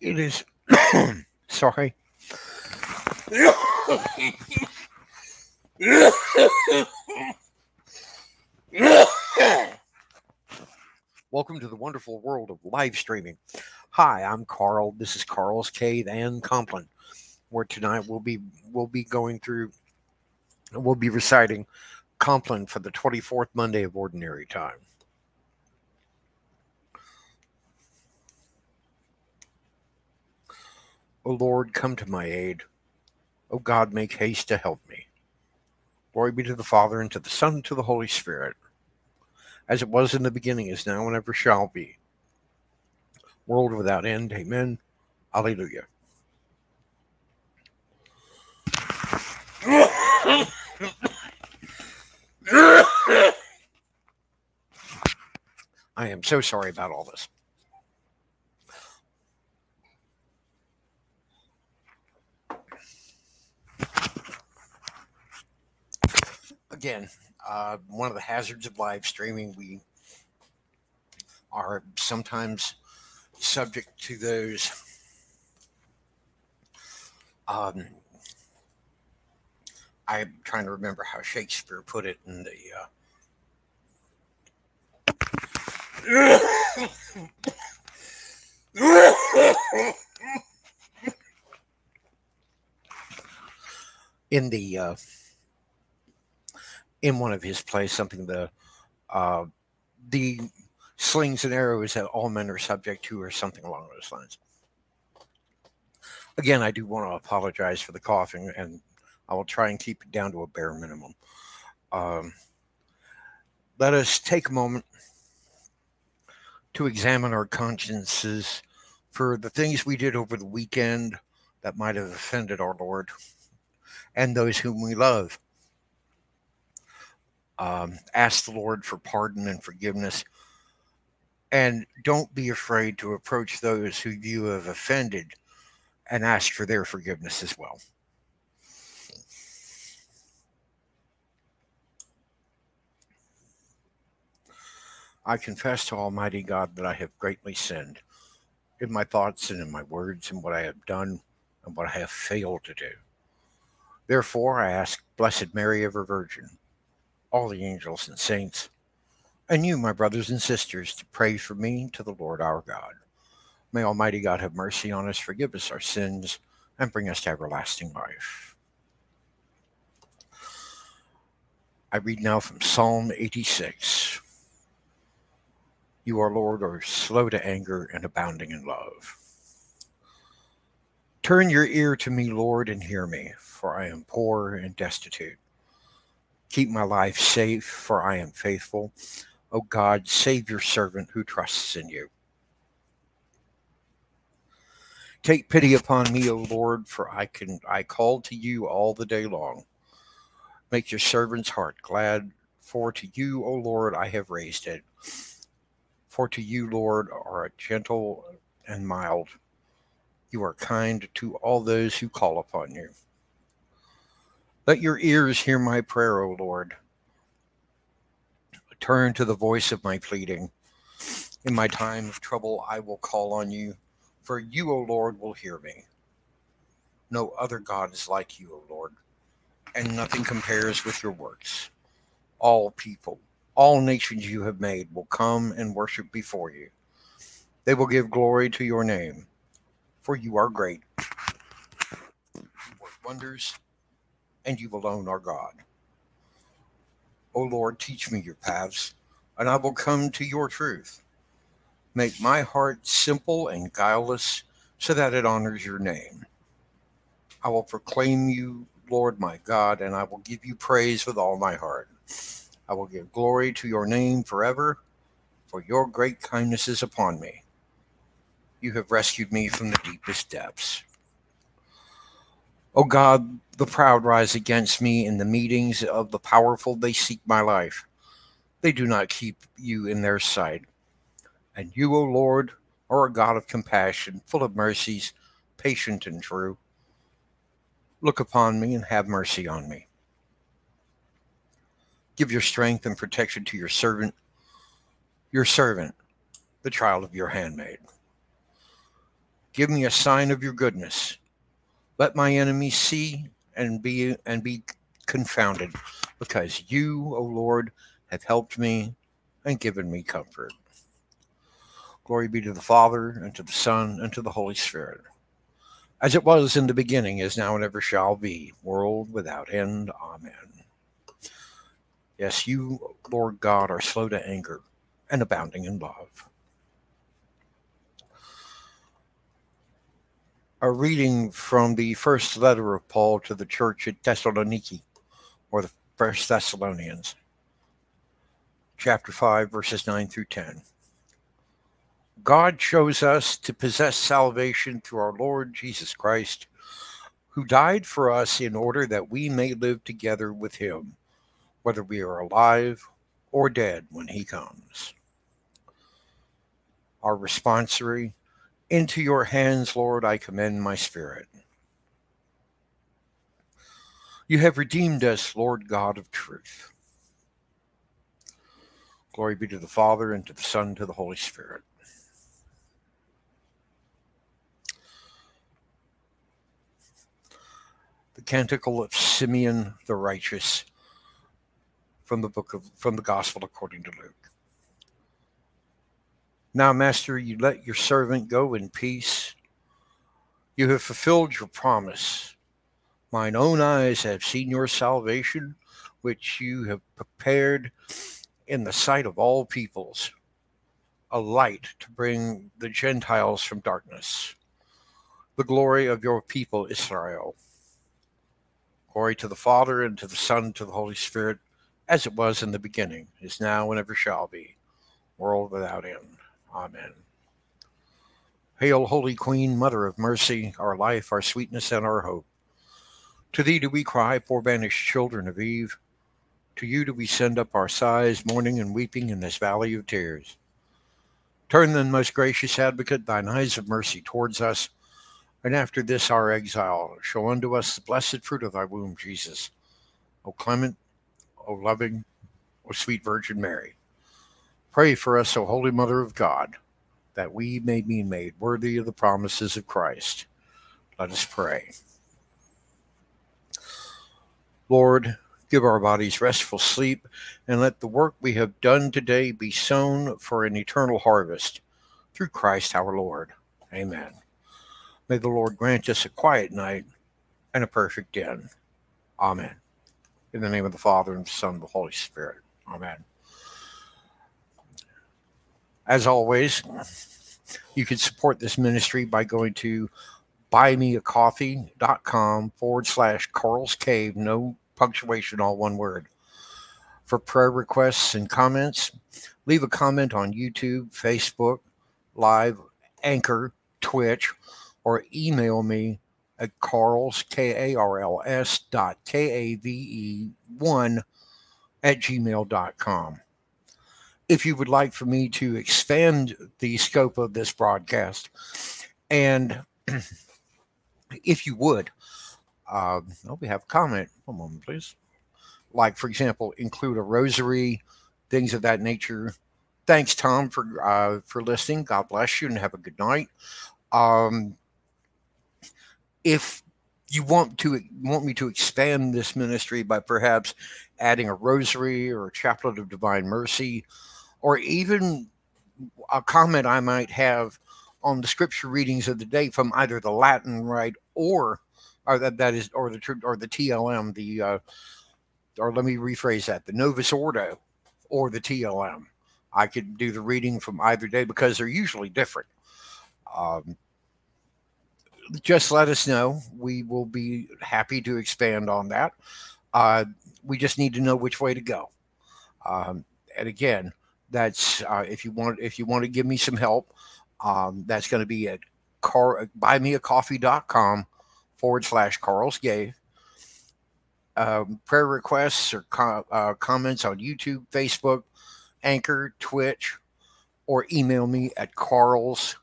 It is. Sorry. Welcome to the wonderful world of live streaming. Hi, I'm Carl. This is Carl's Cave and Compline, where tonight we'll be we'll be going through we'll be reciting Compline for the 24th Monday of Ordinary Time. O Lord, come to my aid. O God, make haste to help me. Glory be to the Father, and to the Son, and to the Holy Spirit, as it was in the beginning, is now, and ever shall be. World without end. Amen. Alleluia. I am so sorry about all this. Again, uh, one of the hazards of live streaming, we are sometimes subject to those um, I'm trying to remember how Shakespeare put it in the uh, in the uh, in one of his plays something the uh, the slings and arrows that all men are subject to or something along those lines. Again i do want to apologize for the coughing and i will try and keep it down to a bare minimum. Um, let us take a moment to examine our consciences for the things we did over the weekend that might have offended our lord and those whom we love um, ask the Lord for pardon and forgiveness. And don't be afraid to approach those who you have offended and ask for their forgiveness as well. I confess to Almighty God that I have greatly sinned in my thoughts and in my words and what I have done and what I have failed to do. Therefore, I ask Blessed Mary, ever Virgin, all the angels and saints, and you, my brothers and sisters, to pray for me to the Lord our God. May Almighty God have mercy on us, forgive us our sins, and bring us to everlasting life. I read now from Psalm 86. You, our Lord, are slow to anger and abounding in love. Turn your ear to me, Lord, and hear me, for I am poor and destitute. Keep my life safe, for I am faithful. O God, save your servant who trusts in you. Take pity upon me, O Lord, for I can I call to you all the day long. Make your servant's heart glad, for to you, O Lord, I have raised it. For to you, Lord, are gentle and mild. You are kind to all those who call upon you. Let your ears hear my prayer, O Lord. Turn to the voice of my pleading. In my time of trouble, I will call on you, for you, O Lord, will hear me. No other God is like you, O Lord, and nothing compares with your works. All people, all nations you have made will come and worship before you. They will give glory to your name, for you are great. You work wonders and you alone are God. O Lord, teach me your paths, and I will come to your truth. Make my heart simple and guileless, so that it honors your name. I will proclaim you, Lord my God, and I will give you praise with all my heart. I will give glory to your name forever, for your great kindness is upon me. You have rescued me from the deepest depths. O God, the proud rise against me in the meetings of the powerful. They seek my life. They do not keep you in their sight. And you, O Lord, are a God of compassion, full of mercies, patient and true. Look upon me and have mercy on me. Give your strength and protection to your servant, your servant, the child of your handmaid. Give me a sign of your goodness. Let my enemies see and be and be confounded, because you, O Lord, have helped me and given me comfort. Glory be to the Father, and to the Son, and to the Holy Spirit, as it was in the beginning, is now, and ever shall be, world without end. Amen. Yes, you, Lord God, are slow to anger and abounding in love. A reading from the first letter of Paul to the church at Thessaloniki, or the First Thessalonians, chapter 5, verses 9 through 10. God chose us to possess salvation through our Lord Jesus Christ, who died for us in order that we may live together with him whether we are alive or dead when he comes. Our responsory, Into your hands, Lord, I commend my spirit. You have redeemed us, Lord God of truth. Glory be to the Father, and to the Son, and to the Holy Spirit. The Canticle of Simeon the Righteous from the book of from the gospel according to Luke. Now, Master, you let your servant go in peace. You have fulfilled your promise. Mine own eyes have seen your salvation, which you have prepared in the sight of all peoples, a light to bring the Gentiles from darkness, the glory of your people Israel. Glory to the Father, and to the Son, and to the Holy Spirit as it was in the beginning, is now, and ever shall be, world without end. Amen. Hail, Holy Queen, Mother of Mercy, our life, our sweetness, and our hope. To thee do we cry, poor banished children of Eve. To you do we send up our sighs, mourning and weeping in this valley of tears. Turn then, most gracious advocate, thine eyes of mercy towards us, and after this our exile, show unto us the blessed fruit of thy womb, Jesus. O clement, O loving, O sweet Virgin Mary. Pray for us, O Holy Mother of God, that we may be made worthy of the promises of Christ. Let us pray. Lord, give our bodies restful sleep, and let the work we have done today be sown for an eternal harvest. Through Christ our Lord. Amen. May the Lord grant us a quiet night and a perfect end. Amen. In the name of the Father, and the Son, and the Holy Spirit. Amen. As always, you can support this ministry by going to buymeacoffee.com forward slash Carl's Cave, no punctuation, all one word. For prayer requests and comments, leave a comment on YouTube, Facebook, Live, Anchor, Twitch, or email me at Carl's, K A R L S dot K A V E 1 at gmail.com. If you would like for me to expand the scope of this broadcast, and if you would, uh, oh, we have a comment. One moment, please. Like, for example, include a rosary, things of that nature. Thanks, Tom, for uh, for listening. God bless you, and have a good night. Um, if you want to want me to expand this ministry by perhaps adding a rosary or a chaplet of divine mercy or even a comment I might have on the scripture readings of the day from either the Latin rite or or that that is or the or the TLM the uh, or let me rephrase that the Novus Ordo or the TLM. I could do the reading from either day because they're usually different. Um, just let us know. We will be happy to expand on that. Uh, we just need to know which way to go. Um, and again, that's uh, if you want if you want to give me some help, um, that's going to be at car buymeacoffee.com forward slash Carl's Cave. Um, prayer requests or co- uh, comments on YouTube, Facebook, Anchor, Twitch, or email me at Carl's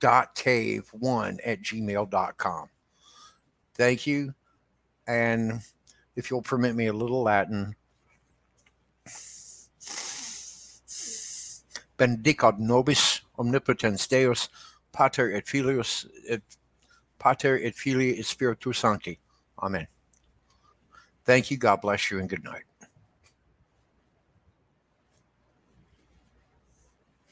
cave1 at gmail.com. Thank you. And if you'll permit me a little Latin, benedicat nobis omnipotens Deus, Pater et Filius et Pater et Filii et Spiritus Sancti. Amen. Thank you. God bless you and good night.